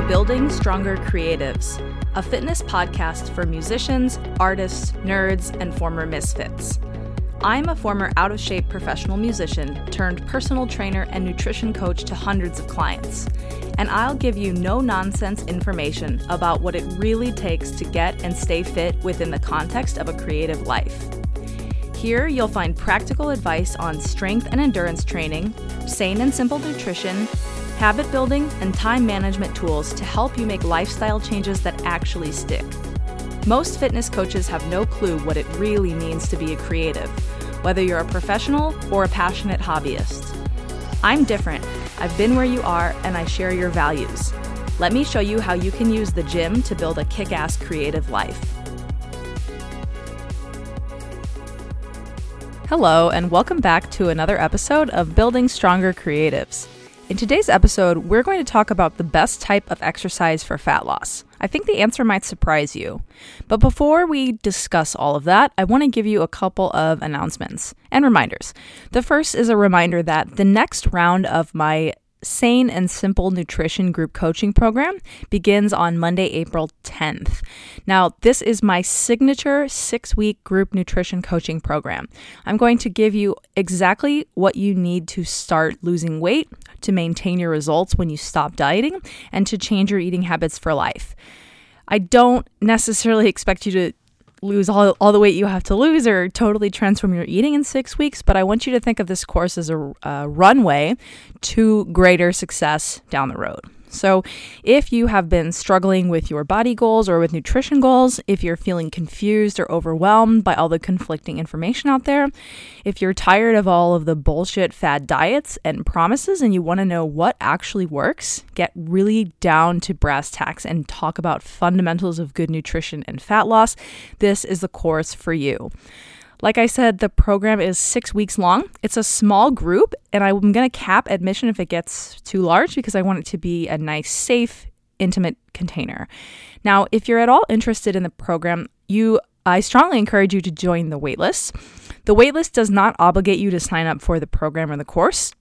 to Building Stronger Creatives, a fitness podcast for musicians, artists, nerds, and former misfits. I'm a former out of shape professional musician turned personal trainer and nutrition coach to hundreds of clients, and I'll give you no nonsense information about what it really takes to get and stay fit within the context of a creative life. Here, you'll find practical advice on strength and endurance training, sane and simple nutrition, habit building, and time management tools to help you make lifestyle changes that actually stick. Most fitness coaches have no clue what it really means to be a creative, whether you're a professional or a passionate hobbyist. I'm different. I've been where you are, and I share your values. Let me show you how you can use the gym to build a kick ass creative life. Hello, and welcome back to another episode of Building Stronger Creatives. In today's episode, we're going to talk about the best type of exercise for fat loss. I think the answer might surprise you. But before we discuss all of that, I want to give you a couple of announcements and reminders. The first is a reminder that the next round of my Sane and Simple Nutrition Group Coaching Program begins on Monday, April 10th. Now, this is my signature six week group nutrition coaching program. I'm going to give you exactly what you need to start losing weight, to maintain your results when you stop dieting, and to change your eating habits for life. I don't necessarily expect you to lose all, all the weight you have to lose or totally transform your eating in six weeks, but I want you to think of this course as a, a runway to greater success down the road. So, if you have been struggling with your body goals or with nutrition goals, if you're feeling confused or overwhelmed by all the conflicting information out there, if you're tired of all of the bullshit fad diets and promises and you want to know what actually works, get really down to brass tacks and talk about fundamentals of good nutrition and fat loss, this is the course for you. Like I said, the program is six weeks long. It's a small group, and I'm going to cap admission if it gets too large because I want it to be a nice, safe, intimate container. Now, if you're at all interested in the program, you I strongly encourage you to join the waitlist. The waitlist does not obligate you to sign up for the program or the course,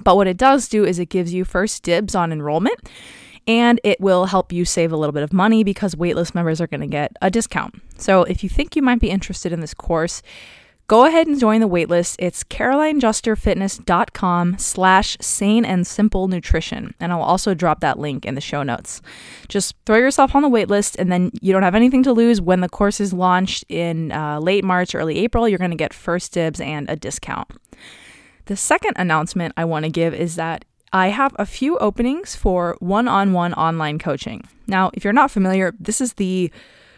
but what it does do is it gives you first dibs on enrollment and it will help you save a little bit of money because waitlist members are going to get a discount. So if you think you might be interested in this course, go ahead and join the waitlist. It's carolinejusterfitness.com slash sane and simple nutrition. And I'll also drop that link in the show notes. Just throw yourself on the waitlist and then you don't have anything to lose when the course is launched in uh, late March, early April. You're going to get first dibs and a discount. The second announcement I want to give is that I have a few openings for one on one online coaching. Now, if you're not familiar, this is the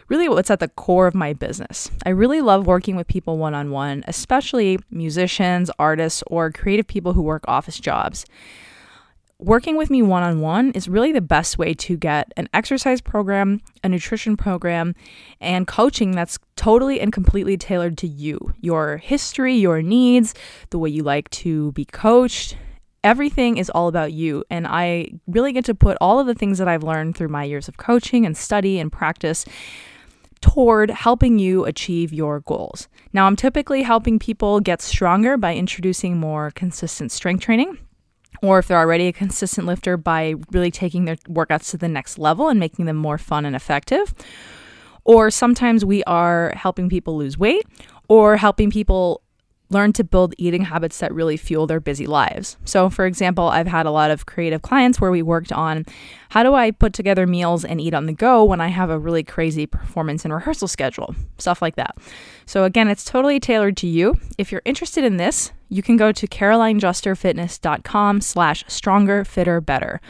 really what's at the core of my business. I really love working with people one on one, especially musicians, artists, or creative people who work office jobs. Working with me one on one is really the best way to get an exercise program, a nutrition program, and coaching that's totally and completely tailored to you, your history, your needs, the way you like to be coached, everything is all about you. And I really get to put all of the things that I've learned through my years of coaching and study and practice toward helping you achieve your goals. Now, I'm typically helping people get stronger by introducing more consistent strength training. Or if they're already a consistent lifter, by really taking their workouts to the next level and making them more fun and effective. Or sometimes we are helping people lose weight or helping people learn to build eating habits that really fuel their busy lives. So, for example, I've had a lot of creative clients where we worked on how do I put together meals and eat on the go when I have a really crazy performance and rehearsal schedule, stuff like that. So, again, it's totally tailored to you. If you're interested in this, you can go to carolinejusterfitness.com slash stronger, fitter, better.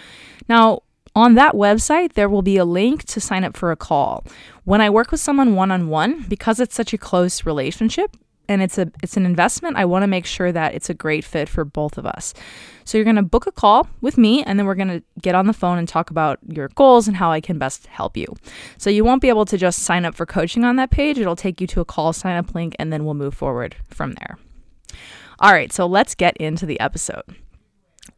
Now, on that website, there will be a link to sign up for a call. When I work with someone one on one, because it's such a close relationship, and it's a it's an investment i want to make sure that it's a great fit for both of us. So you're going to book a call with me and then we're going to get on the phone and talk about your goals and how i can best help you. So you won't be able to just sign up for coaching on that page it'll take you to a call sign up link and then we'll move forward from there. All right so let's get into the episode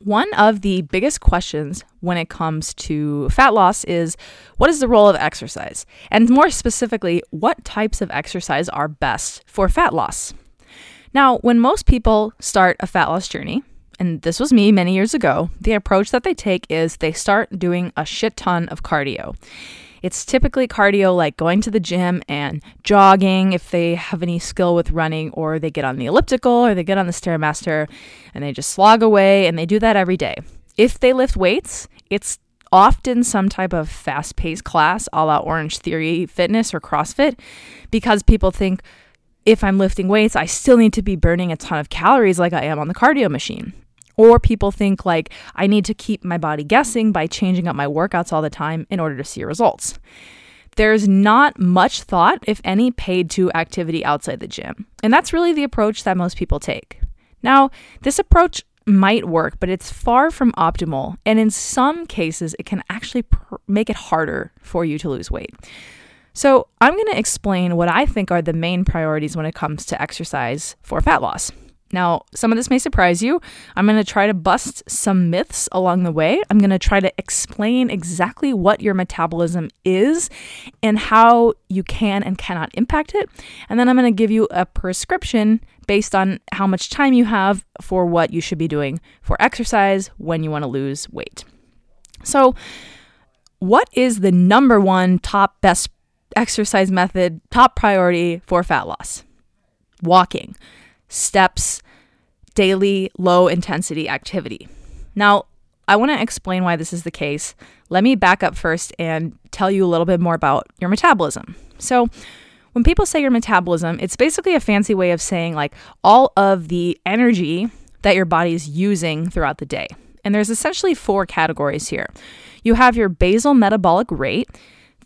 one of the biggest questions when it comes to fat loss is what is the role of exercise? And more specifically, what types of exercise are best for fat loss? Now, when most people start a fat loss journey, and this was me many years ago, the approach that they take is they start doing a shit ton of cardio. It's typically cardio like going to the gym and jogging if they have any skill with running, or they get on the elliptical or they get on the Stairmaster and they just slog away and they do that every day. If they lift weights, it's often some type of fast paced class a la Orangetheory Fitness or CrossFit because people think if I'm lifting weights, I still need to be burning a ton of calories like I am on the cardio machine. Or people think like I need to keep my body guessing by changing up my workouts all the time in order to see results. There's not much thought, if any, paid to activity outside the gym. And that's really the approach that most people take. Now, this approach might work, but it's far from optimal. And in some cases, it can actually pr- make it harder for you to lose weight. So, I'm going to explain what I think are the main priorities when it comes to exercise for fat loss. Now, some of this may surprise you. I'm going to try to bust some myths along the way. I'm going to try to explain exactly what your metabolism is and how you can and cannot impact it. And then I'm going to give you a prescription based on how much time you have for what you should be doing for exercise when you want to lose weight. So, what is the number one top best exercise method, top priority for fat loss? Walking steps, daily low intensity activity. Now, I want to explain why this is the case. Let me back up first and tell you a little bit more about your metabolism. So, when people say your metabolism, it's basically a fancy way of saying like all of the energy that your body is using throughout the day. And there's essentially four categories here. You have your basal metabolic rate.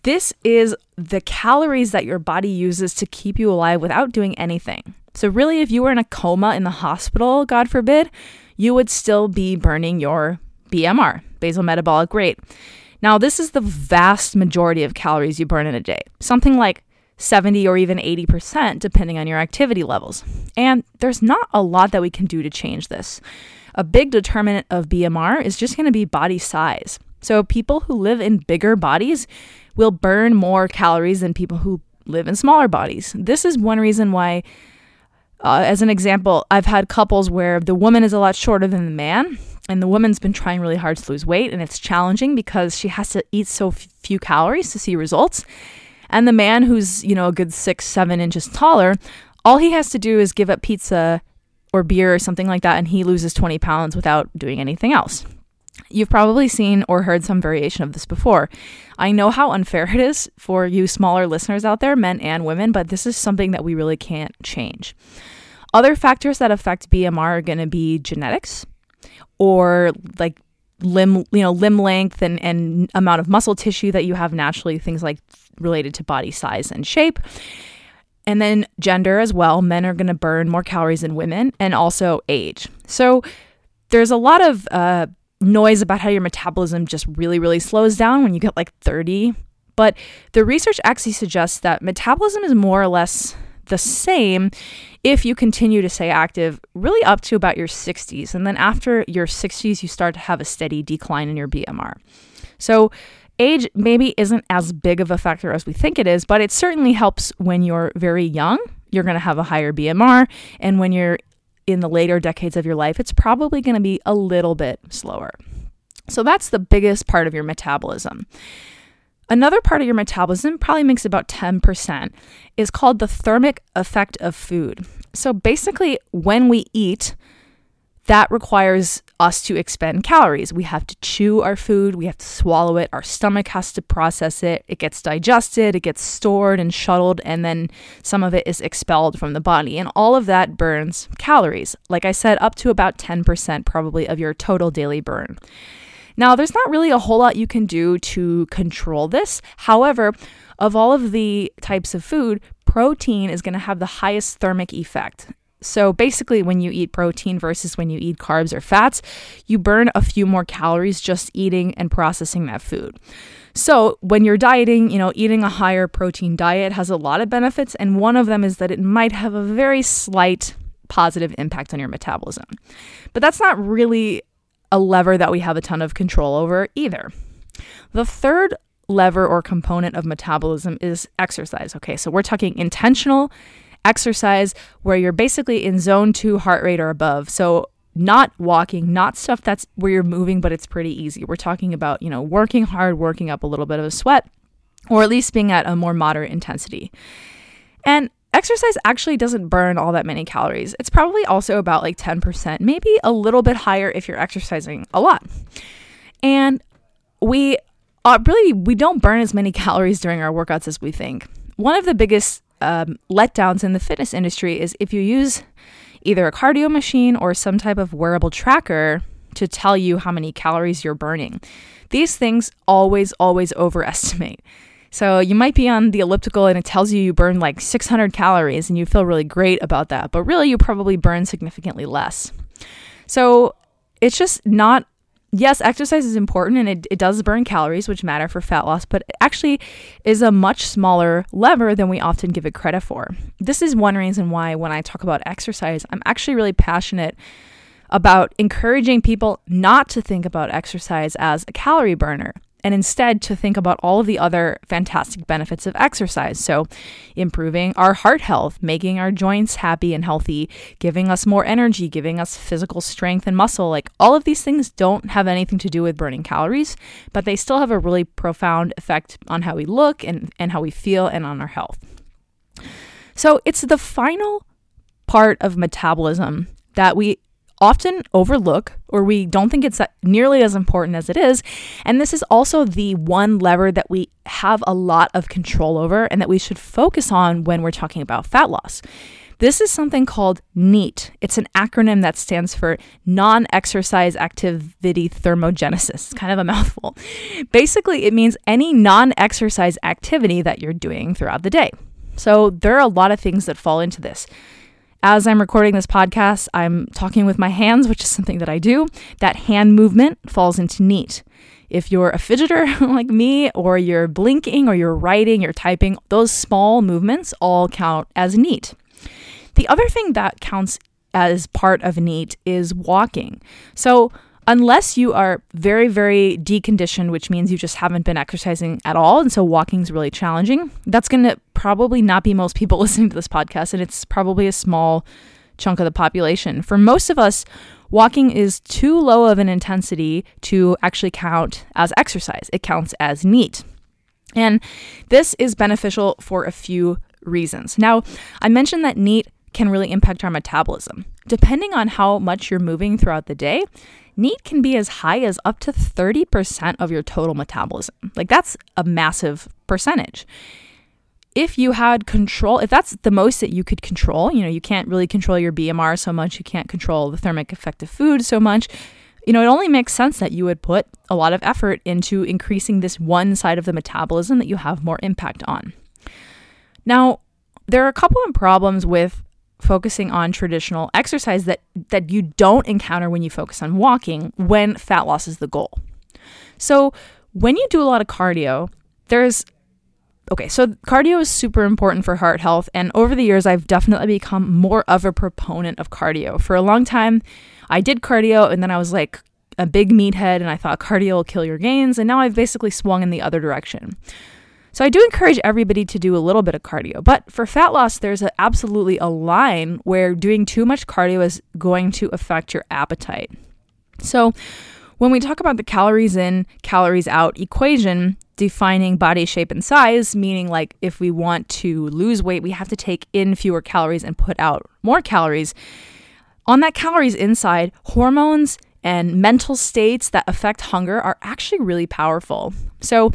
This is the calories that your body uses to keep you alive without doing anything. So, really, if you were in a coma in the hospital, God forbid, you would still be burning your BMR, basal metabolic rate. Now, this is the vast majority of calories you burn in a day, something like 70 or even 80%, depending on your activity levels. And there's not a lot that we can do to change this. A big determinant of BMR is just going to be body size. So, people who live in bigger bodies will burn more calories than people who live in smaller bodies. This is one reason why uh, as an example, I've had couples where the woman is a lot shorter than the man, and the woman's been trying really hard to lose weight, and it's challenging because she has to eat so f- few calories to see results. And the man, who's you know a good six, seven inches taller, all he has to do is give up pizza or beer or something like that, and he loses 20 pounds without doing anything else. You've probably seen or heard some variation of this before. I know how unfair it is for you smaller listeners out there, men and women, but this is something that we really can't change. Other factors that affect BMR are going to be genetics or like limb, you know, limb length and, and amount of muscle tissue that you have naturally, things like related to body size and shape. And then gender as well. Men are going to burn more calories than women and also age. So there's a lot of uh, noise about how your metabolism just really, really slows down when you get like 30. But the research actually suggests that metabolism is more or less the same if you continue to stay active really up to about your 60s. And then after your 60s, you start to have a steady decline in your BMR. So, age maybe isn't as big of a factor as we think it is, but it certainly helps when you're very young. You're going to have a higher BMR. And when you're in the later decades of your life, it's probably going to be a little bit slower. So that's the biggest part of your metabolism. Another part of your metabolism, probably makes about 10%, is called the thermic effect of food. So basically, when we eat, that requires us to expend calories. We have to chew our food, we have to swallow it, our stomach has to process it, it gets digested, it gets stored and shuttled, and then some of it is expelled from the body. And all of that burns calories. Like I said, up to about 10% probably of your total daily burn. Now, there's not really a whole lot you can do to control this. However, of all of the types of food, protein is going to have the highest thermic effect. So basically, when you eat protein versus when you eat carbs or fats, you burn a few more calories just eating and processing that food. So, when you're dieting, you know, eating a higher protein diet has a lot of benefits, and one of them is that it might have a very slight positive impact on your metabolism. But that's not really a lever that we have a ton of control over either. The third lever or component of metabolism is exercise. Okay, so we're talking intentional exercise where you're basically in zone two heart rate or above. So not walking, not stuff that's where you're moving, but it's pretty easy. We're talking about, you know, working hard, working up a little bit of a sweat, or at least being at a more moderate intensity. And exercise actually doesn't burn all that many calories. It's probably also about like 10%, maybe a little bit higher if you're exercising a lot. And we uh, really we don't burn as many calories during our workouts as we think. One of the biggest um, letdowns in the fitness industry is if you use either a cardio machine or some type of wearable tracker to tell you how many calories you're burning. These things always, always overestimate. So you might be on the elliptical and it tells you you burn like 600 calories and you feel really great about that, but really you probably burn significantly less. So it's just not yes, exercise is important and it, it does burn calories, which matter for fat loss, but it actually is a much smaller lever than we often give it credit for. This is one reason why, when I talk about exercise, I'm actually really passionate about encouraging people not to think about exercise as a calorie burner and instead to think about all of the other fantastic benefits of exercise. So, improving our heart health, making our joints happy and healthy, giving us more energy, giving us physical strength and muscle. Like all of these things don't have anything to do with burning calories, but they still have a really profound effect on how we look and, and how we feel and on our health. So, it's the final part of metabolism that we often overlook or we don't think it's nearly as important as it is. And this is also the one lever that we have a lot of control over and that we should focus on when we're talking about fat loss. This is something called NEAT. It's an acronym that stands for Non Exercise Activity Thermogenesis. It's kind of a mouthful. Basically, it means any non exercise activity that you're doing throughout the day. So, there are a lot of things that fall into this. As I'm recording this podcast, I'm talking with my hands, which is something that I do. That hand movement falls into NEAT. If you're a fidgeter like me, or you're blinking, or you're writing, you're typing, those small movements all count as NEAT. The other thing that counts as part of NEAT is walking. So, unless you are very, very deconditioned, which means you just haven't been exercising at all, and so walking is really challenging, that's going to probably not be most people listening to this podcast, and it's probably a small chunk of the population. For most of us, walking is too low of an intensity to actually count as exercise, it counts as NEAT. And this is beneficial for a few reasons. Now, I mentioned that NEAT can really impact our metabolism. Depending on how much you're moving throughout the day, NEAT can be as high as up to 30% of your total metabolism. Like, that's a massive percentage. If you had control, if that's the most that you could control, you know, you can't really control your BMR so much, you can't control the thermic effect of food so much, you know, it only makes sense that you would put a lot of effort into increasing this one side of the metabolism that you have more impact on. Now, there are a couple of problems with focusing on traditional exercise that that you don't encounter when you focus on walking when fat loss is the goal. So, when you do a lot of cardio, there's okay, so cardio is super important for heart health and over the years I've definitely become more of a proponent of cardio. For a long time, I did cardio and then I was like a big meathead and I thought cardio will kill your gains and now I've basically swung in the other direction. So I do encourage everybody to do a little bit of cardio. But for fat loss, there's a, absolutely a line where doing too much cardio is going to affect your appetite. So when we talk about the calories in, calories out equation, defining body shape and size, meaning like if we want to lose weight, we have to take in fewer calories and put out more calories. On that calories inside, hormones and mental states that affect hunger are actually really powerful. So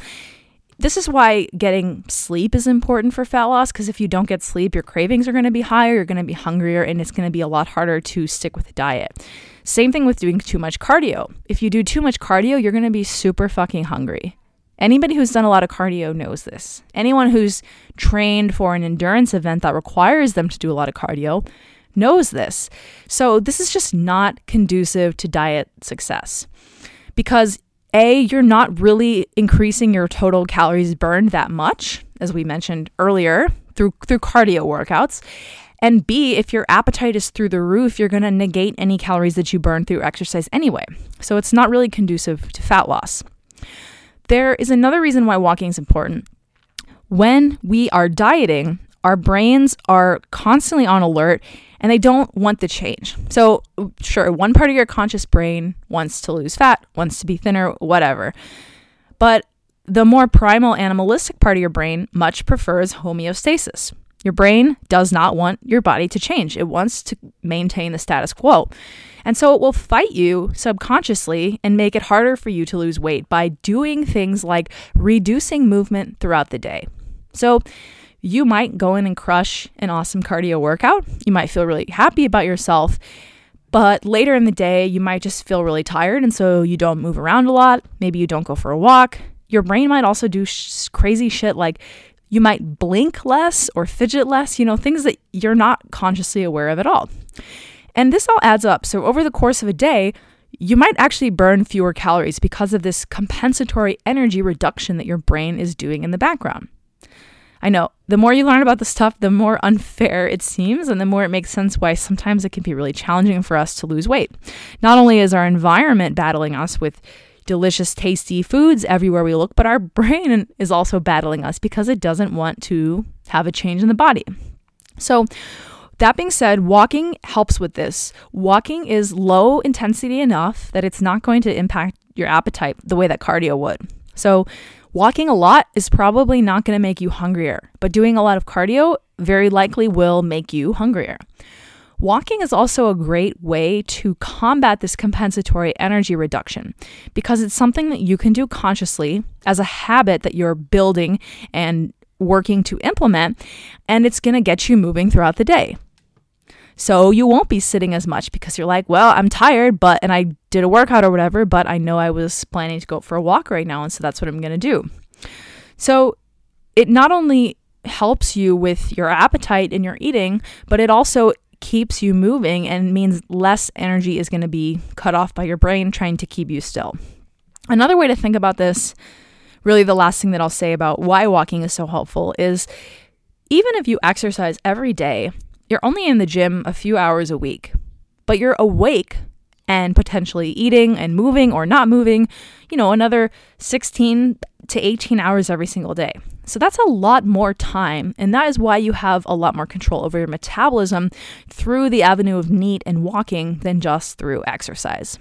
this is why getting sleep is important for fat loss because if you don't get sleep, your cravings are going to be higher, you're going to be hungrier, and it's going to be a lot harder to stick with the diet. Same thing with doing too much cardio. If you do too much cardio, you're going to be super fucking hungry. Anybody who's done a lot of cardio knows this. Anyone who's trained for an endurance event that requires them to do a lot of cardio knows this. So, this is just not conducive to diet success because a, you're not really increasing your total calories burned that much, as we mentioned earlier, through through cardio workouts. And B, if your appetite is through the roof, you're going to negate any calories that you burn through exercise anyway. So it's not really conducive to fat loss. There is another reason why walking is important. When we are dieting, our brains are constantly on alert and they don't want the change. So, sure, one part of your conscious brain wants to lose fat, wants to be thinner, whatever. But the more primal animalistic part of your brain much prefers homeostasis. Your brain does not want your body to change, it wants to maintain the status quo. And so it will fight you subconsciously and make it harder for you to lose weight by doing things like reducing movement throughout the day. So, you might go in and crush an awesome cardio workout. You might feel really happy about yourself, but later in the day, you might just feel really tired. And so you don't move around a lot. Maybe you don't go for a walk. Your brain might also do sh- crazy shit like you might blink less or fidget less, you know, things that you're not consciously aware of at all. And this all adds up. So over the course of a day, you might actually burn fewer calories because of this compensatory energy reduction that your brain is doing in the background. I know the more you learn about the stuff, the more unfair it seems, and the more it makes sense why sometimes it can be really challenging for us to lose weight. Not only is our environment battling us with delicious, tasty foods everywhere we look, but our brain is also battling us because it doesn't want to have a change in the body. So, that being said, walking helps with this. Walking is low intensity enough that it's not going to impact your appetite the way that cardio would. So, Walking a lot is probably not going to make you hungrier, but doing a lot of cardio very likely will make you hungrier. Walking is also a great way to combat this compensatory energy reduction because it's something that you can do consciously as a habit that you're building and working to implement, and it's going to get you moving throughout the day. So you won't be sitting as much because you're like, well, I'm tired, but, and I did a workout or whatever, but I know I was planning to go for a walk right now. And so that's what I'm going to do. So it not only helps you with your appetite and your eating, but it also keeps you moving and means less energy is going to be cut off by your brain trying to keep you still. Another way to think about this, really the last thing that I'll say about why walking is so helpful, is even if you exercise every day, you're only in the gym a few hours a week, but you're awake and potentially eating and moving or not moving, you know, another 16 to 18 hours every single day. So that's a lot more time, and that is why you have a lot more control over your metabolism through the avenue of NEAT and walking than just through exercise.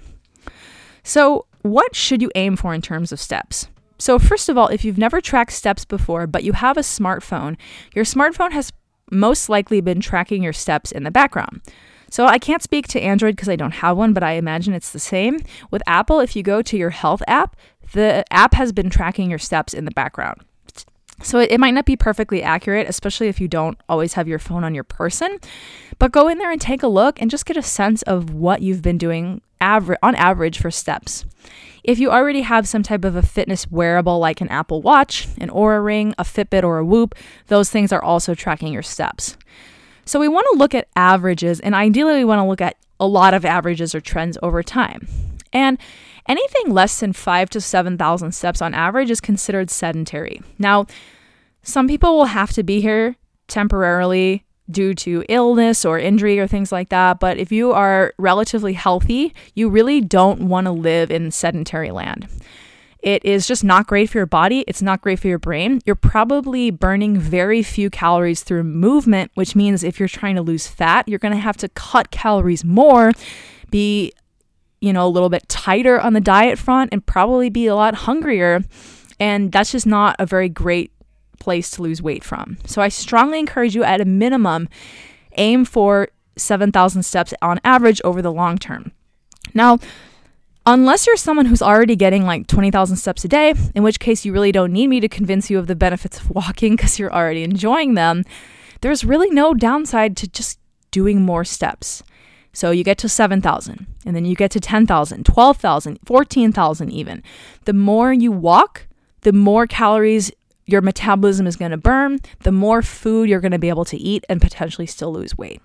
So, what should you aim for in terms of steps? So, first of all, if you've never tracked steps before, but you have a smartphone, your smartphone has most likely been tracking your steps in the background. So I can't speak to Android because I don't have one, but I imagine it's the same. With Apple, if you go to your health app, the app has been tracking your steps in the background. So it, might not be perfectly accurate, especially if you don't always have your phone on your person. But go in there and take a look and just get a sense of what you've been doing aver- on average for steps. If you already have some type of a fitness wearable like an Apple Watch, an Oura Ring, a Fitbit, or a Whoop, those things are also tracking your steps. So we want to look at averages, and ideally, we want to look at a lot of averages or trends over time. And anything less than five to 7,000 steps on average is considered sedentary. Now, some people will have to be here temporarily due to illness or injury or things like that. But if you are relatively healthy, you really don't want to live in sedentary land. It is just not great for your body. It's not great for your brain. You're probably burning very few calories through movement, which means if you're trying to lose fat, you're going to have to cut calories more, be, you know, a little bit tighter on the diet front, and probably be a lot hungrier. And that's just not a very great place to lose weight from. So I strongly encourage you at a minimum aim for 7,000 steps on average over the long term. Now, unless you're someone who's already getting like 20,000 steps a day, in which case you really don't need me to convince you of the benefits of walking because you're already enjoying them, there's really no downside to just doing more steps. So you get to 7,000, and then you get to 10,000, 12,000, 14,000 even. The more you walk, the more calories your metabolism is going to burn, the more food you're going to be able to eat and potentially still lose weight.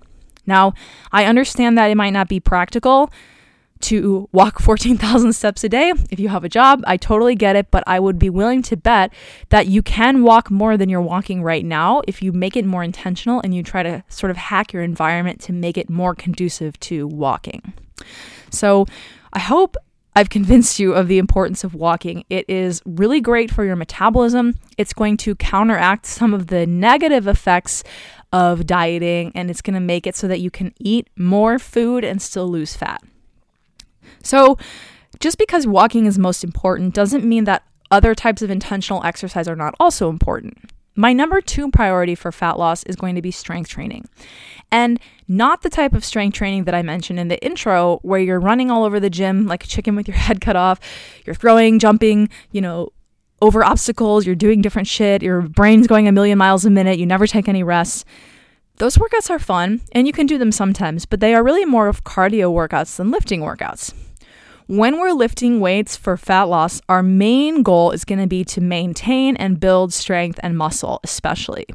Now, I understand that it might not be practical to walk 14,000 steps a day if you have a job. I totally get it, but I would be willing to bet that you can walk more than you're walking right now if you make it more intentional and you try to sort of hack your environment to make it more conducive to walking. So, I hope I've convinced you of the importance of walking. It is really great for your metabolism. It's going to counteract some of the negative effects of dieting, and it's going to make it so that you can eat more food and still lose fat. So, just because walking is most important doesn't mean that other types of intentional exercise are not also important. My number two priority for fat loss is going to be strength training. And not the type of strength training that I mentioned in the intro, where you're running all over the gym like a chicken with your head cut off, you're throwing, jumping, you know, over obstacles, you're doing different shit, your brain's going a million miles a minute, you never take any rest. Those workouts are fun and you can do them sometimes, but they are really more of cardio workouts than lifting workouts. When we're lifting weights for fat loss, our main goal is going to be to maintain and build strength and muscle, especially.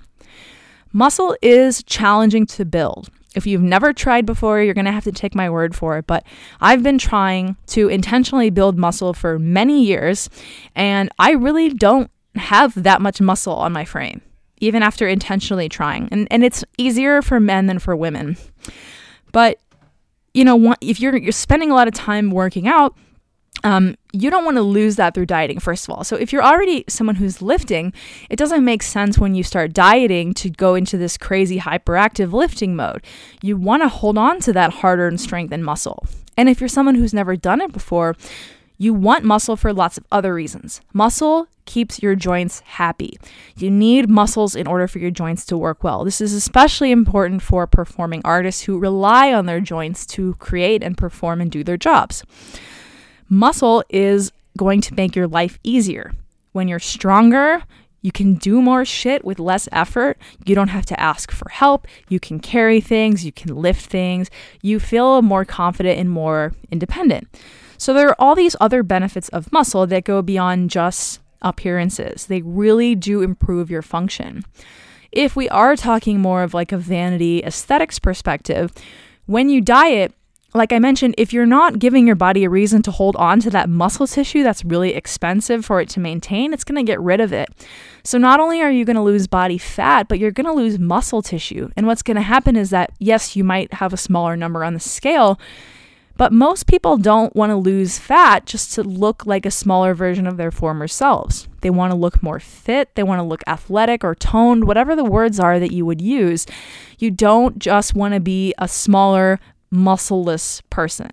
Muscle is challenging to build. If you've never tried before, you're going to have to take my word for it. But I've been trying to intentionally build muscle for many years, and I really don't have that much muscle on my frame, even after intentionally trying. And, and it's easier for men than for women. But you know, if you're you're spending a lot of time working out, um, you don't want to lose that through dieting, first of all. So, if you're already someone who's lifting, it doesn't make sense when you start dieting to go into this crazy hyperactive lifting mode. You want to hold on to that hard earned strength and muscle. And if you're someone who's never done it before, you want muscle for lots of other reasons. Muscle keeps your joints happy. You need muscles in order for your joints to work well. This is especially important for performing artists who rely on their joints to create and perform and do their jobs. Muscle is going to make your life easier. When you're stronger, you can do more shit with less effort. You don't have to ask for help. You can carry things, you can lift things. You feel more confident and more independent. So there are all these other benefits of muscle that go beyond just appearances. They really do improve your function. If we are talking more of like a vanity aesthetics perspective, when you diet, like I mentioned, if you're not giving your body a reason to hold on to that muscle tissue that's really expensive for it to maintain, it's going to get rid of it. So not only are you going to lose body fat, but you're going to lose muscle tissue. And what's going to happen is that, yes, you might have a smaller number on the scale, but most people don't want to lose fat just to look like a smaller version of their former selves. They want to look more fit, they want to look athletic or toned, whatever the words are that you would use. You don't just want to be a smaller, muscleless person.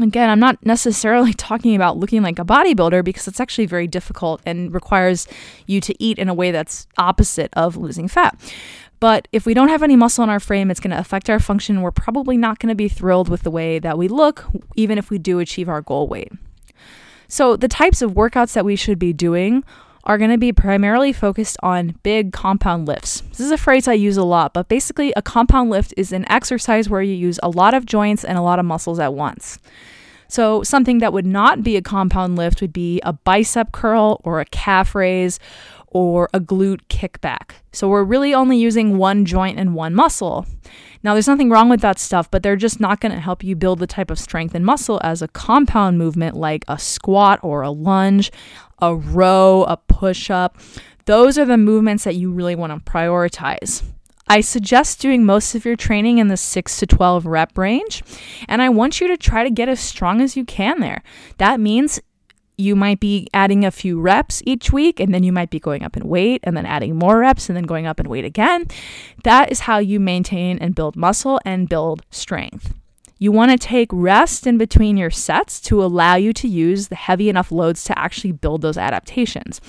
Again, I'm not necessarily talking about looking like a bodybuilder because it's actually very difficult and requires you to eat in a way that's opposite of losing fat. But if we don't have any muscle in our frame, it's going to affect our function. We're probably not going to be thrilled with the way that we look, even if we do achieve our goal weight. So, the types of workouts that we should be doing are going to be primarily focused on big compound lifts. This is a phrase I use a lot, but basically, a compound lift is an exercise where you use a lot of joints and a lot of muscles at once. So, something that would not be a compound lift would be a bicep curl or a calf raise or a glute kickback. So we're really only using one joint and one muscle. Now, there's nothing wrong with that stuff, but they're just not going to help you build the type of strength and muscle as a compound movement like a squat or a lunge, a row, a push up. Those are the movements that you really want to prioritize. I suggest doing most of your training in the 6 to 12 rep range, and I want you to try to get as strong as you can there. That means you might be adding a few reps each week and then you might be going up in weight and then adding more reps and then going up in weight again. That is how you maintain and build muscle and build strength. You want to take rest in between your sets to allow you to use the heavy enough loads to actually build those adaptations.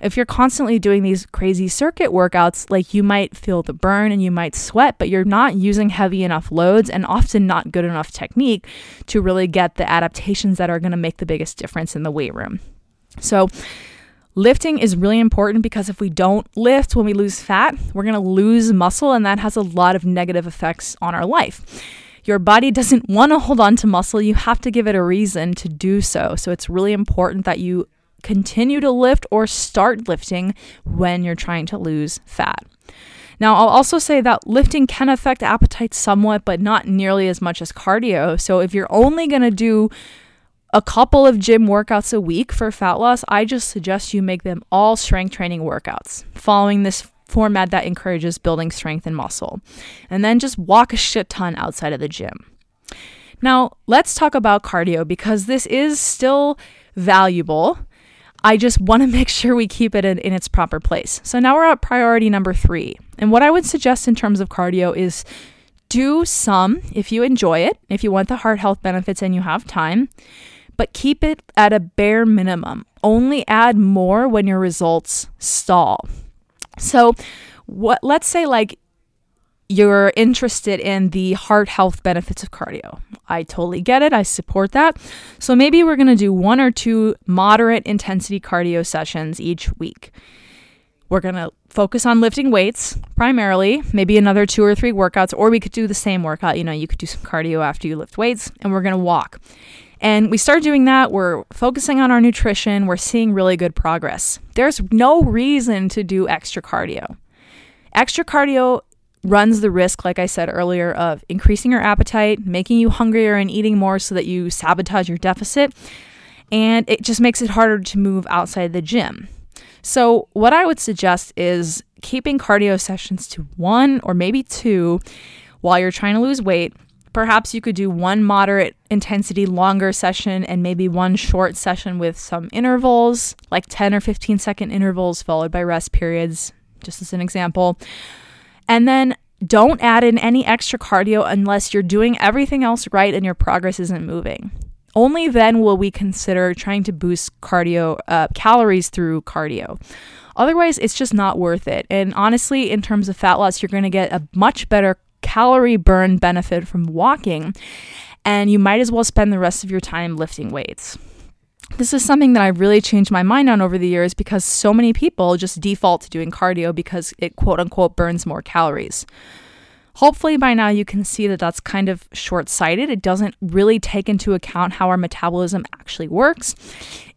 If you're constantly doing these crazy circuit workouts, like you might feel the burn and you might sweat, but you're not using heavy enough loads and often not good enough technique to really get the adaptations that are going to make the biggest difference in the weight room. So, Lifting is really important because if we don't lift when we lose fat, we're going to lose muscle, and that has a lot of negative effects on our life. Your body doesn't want to hold on to muscle. You have to give it a reason to do so. So it's really important that you continue to lift or start lifting when you're trying to lose fat. Now, I'll also say that lifting can affect appetite somewhat, but not nearly as much as cardio. So, if you're only going to do a couple of gym workouts a week for fat loss, I just suggest you make them all strength training workouts, following this format that encourages building strength and muscle. And then just walk a shit ton outside of the gym. Now, let's talk about cardio because this is still valuable I just want to make sure we keep it in, in its proper place. So now we're at priority number three. And what I would suggest in terms of cardio is do some if you enjoy it, if you want the heart health benefits and you have time, but keep it at a bare minimum. Only add more when your results stall. So, what let's say like you're interested in the heart health benefits of cardio. I totally get it. I support that. So maybe we're going to do one or two moderate intensity cardio sessions each week. We're going to focus on lifting weights primarily, maybe another two or three workouts, or we could do the same workout. You know, you could do some cardio after you lift weights, and we're going to walk. And we start doing that. We're focusing on our nutrition. We're seeing really good progress. There's no reason to do extra cardio. Extra cardio runs the risk, like I said earlier, of increasing your appetite, making you hungrier and eating more so that you sabotage your deficit. And it just makes it harder to move outside the gym. So, what I would suggest is keeping cardio sessions to one or maybe two while you're trying to lose weight. Perhaps you could do one moderate intensity longer session and maybe one short session with some intervals, like 10 or 15 second intervals followed by rest periods, just as an example. And then don't add in any extra cardio unless you're doing everything else right and your progress isn't moving. Only then will we consider trying to boost cardio uh, calories through cardio. Otherwise, it's just not worth it. And honestly, in terms of fat loss, you're going to get a much better calorie burn benefit from walking, and you might as well spend the rest of your time lifting weights this is something that I've really changed my mind on over the years because so many people just default to doing cardio because it quote unquote burns more calories. Hopefully, by now you can see that that's kind of short sighted. It doesn't really take into account how our metabolism actually works.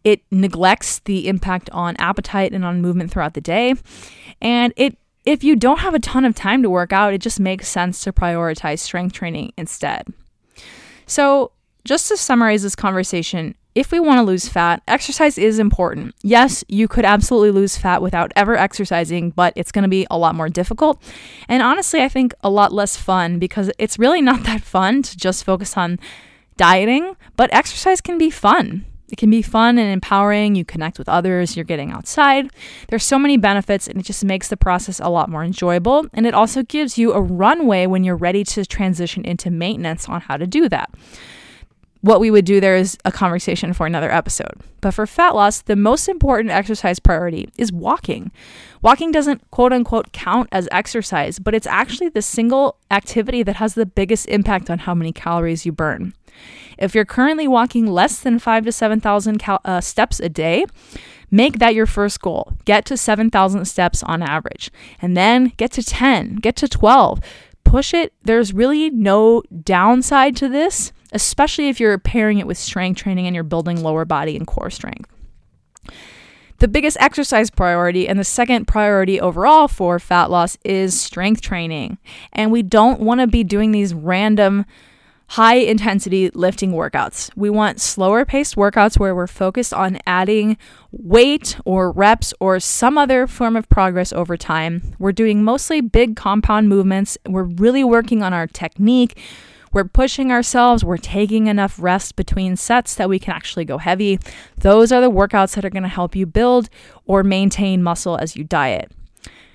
It neglects the impact on appetite and on movement throughout the day. And it if you don't have a ton of time to work out, it just makes sense to prioritize strength training instead. So, just to summarize this conversation, if we want to lose fat, exercise is important. Yes, you could absolutely lose fat without ever exercising, but it's going to be a lot more difficult. And honestly, I think a lot less fun because it's really not that fun to just focus on dieting, but exercise can be fun. It can be fun and empowering. You connect with others, you're getting outside. There's so many benefits, and it just makes the process a lot more enjoyable. And it also gives you a runway when you're ready to transition into maintenance on how to do that what we would do there is a conversation for another episode. But for fat loss, the most important exercise priority is walking. Walking doesn't quote unquote count as exercise, but it's actually the single activity that has the biggest impact on how many calories you burn. If you're currently walking less than 5 to 7,000 cal- uh, steps a day, make that your first goal. Get to 7,000 steps on average, and then get to 10, get to 12. Push it. There's really no downside to this especially if you're pairing it with strength training and you're building lower body and core strength. The biggest exercise priority and the second priority overall for fat loss is strength training. And we don't want to be doing these random high intensity lifting workouts. We want slower paced workouts where we're focused on adding weight or reps or some other form of progress over time. We're doing mostly big compound movements. We're really working on our technique we're pushing ourselves, we're taking enough rest between sets that we can actually go heavy. Those are the workouts that are going to help you build or maintain muscle as you diet.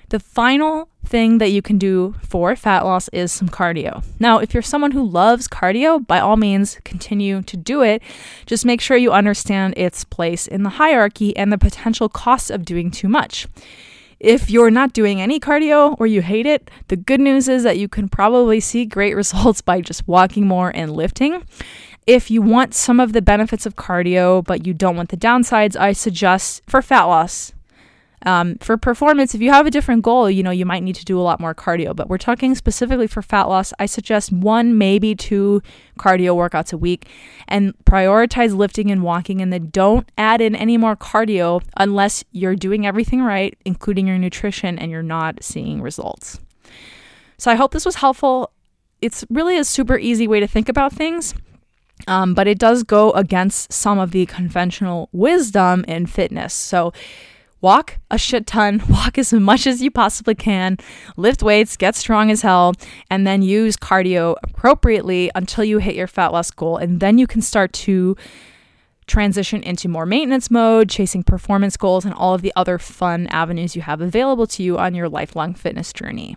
The final thing that you can do for fat loss is some cardio. Now, if you're someone who loves cardio, by all means, continue to do it. Just make sure you understand its place in the hierarchy and the potential costs of doing too much. If you're not doing any cardio or you hate it, the good news is that you can probably see great results by just walking more and lifting. If you want some of the benefits of cardio, but you don't want the downsides, I suggest for fat loss, um, for performance, if you have a different goal, you know, you might need to do a lot more cardio, but we're talking specifically for fat loss. I suggest one, maybe two cardio workouts a week and prioritize lifting and walking. And then don't add in any more cardio unless you're doing everything right, including your nutrition, and you're not seeing results. So I hope this was helpful. It's really a super easy way to think about things. Um, but it does go against some of the conventional wisdom in fitness. So, walk a shit ton, walk as much as you possibly can, lift weights, get strong as hell, and then use cardio appropriately until you hit your fat loss goal. And then you can start to transition into more maintenance mode, chasing performance goals, and all of the other fun avenues you have available to you on your lifelong fitness journey.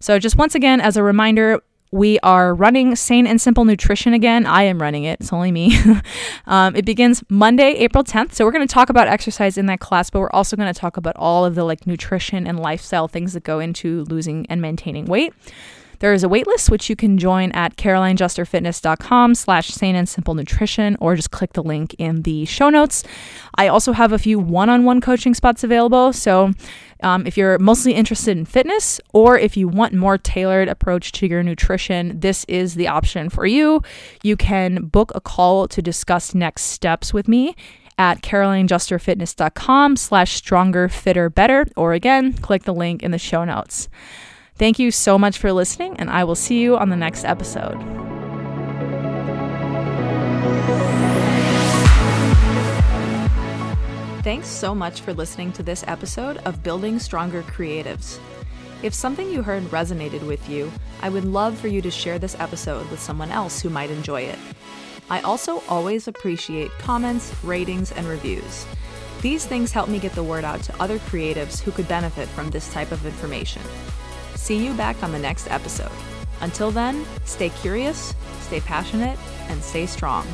So, just once again, as a reminder, we are running Sane and Simple Nutrition again. I am running it, it's only me. um, it begins Monday, April 10th. So, we're going to talk about exercise in that class, but we're also going to talk about all of the like nutrition and lifestyle things that go into losing and maintaining weight. There is a waitlist which you can join at carolinejusterfitness.com slash sane and simple nutrition or just click the link in the show notes. I also have a few one-on-one coaching spots available. So um, if you're mostly interested in fitness or if you want more tailored approach to your nutrition, this is the option for you. You can book a call to discuss next steps with me at carolinejusterfitness.com slash stronger, fitter, better, or again, click the link in the show notes. Thank you so much for listening, and I will see you on the next episode. Thanks so much for listening to this episode of Building Stronger Creatives. If something you heard resonated with you, I would love for you to share this episode with someone else who might enjoy it. I also always appreciate comments, ratings, and reviews. These things help me get the word out to other creatives who could benefit from this type of information see you back on the next episode. Until then, stay curious, stay passionate, and stay strong.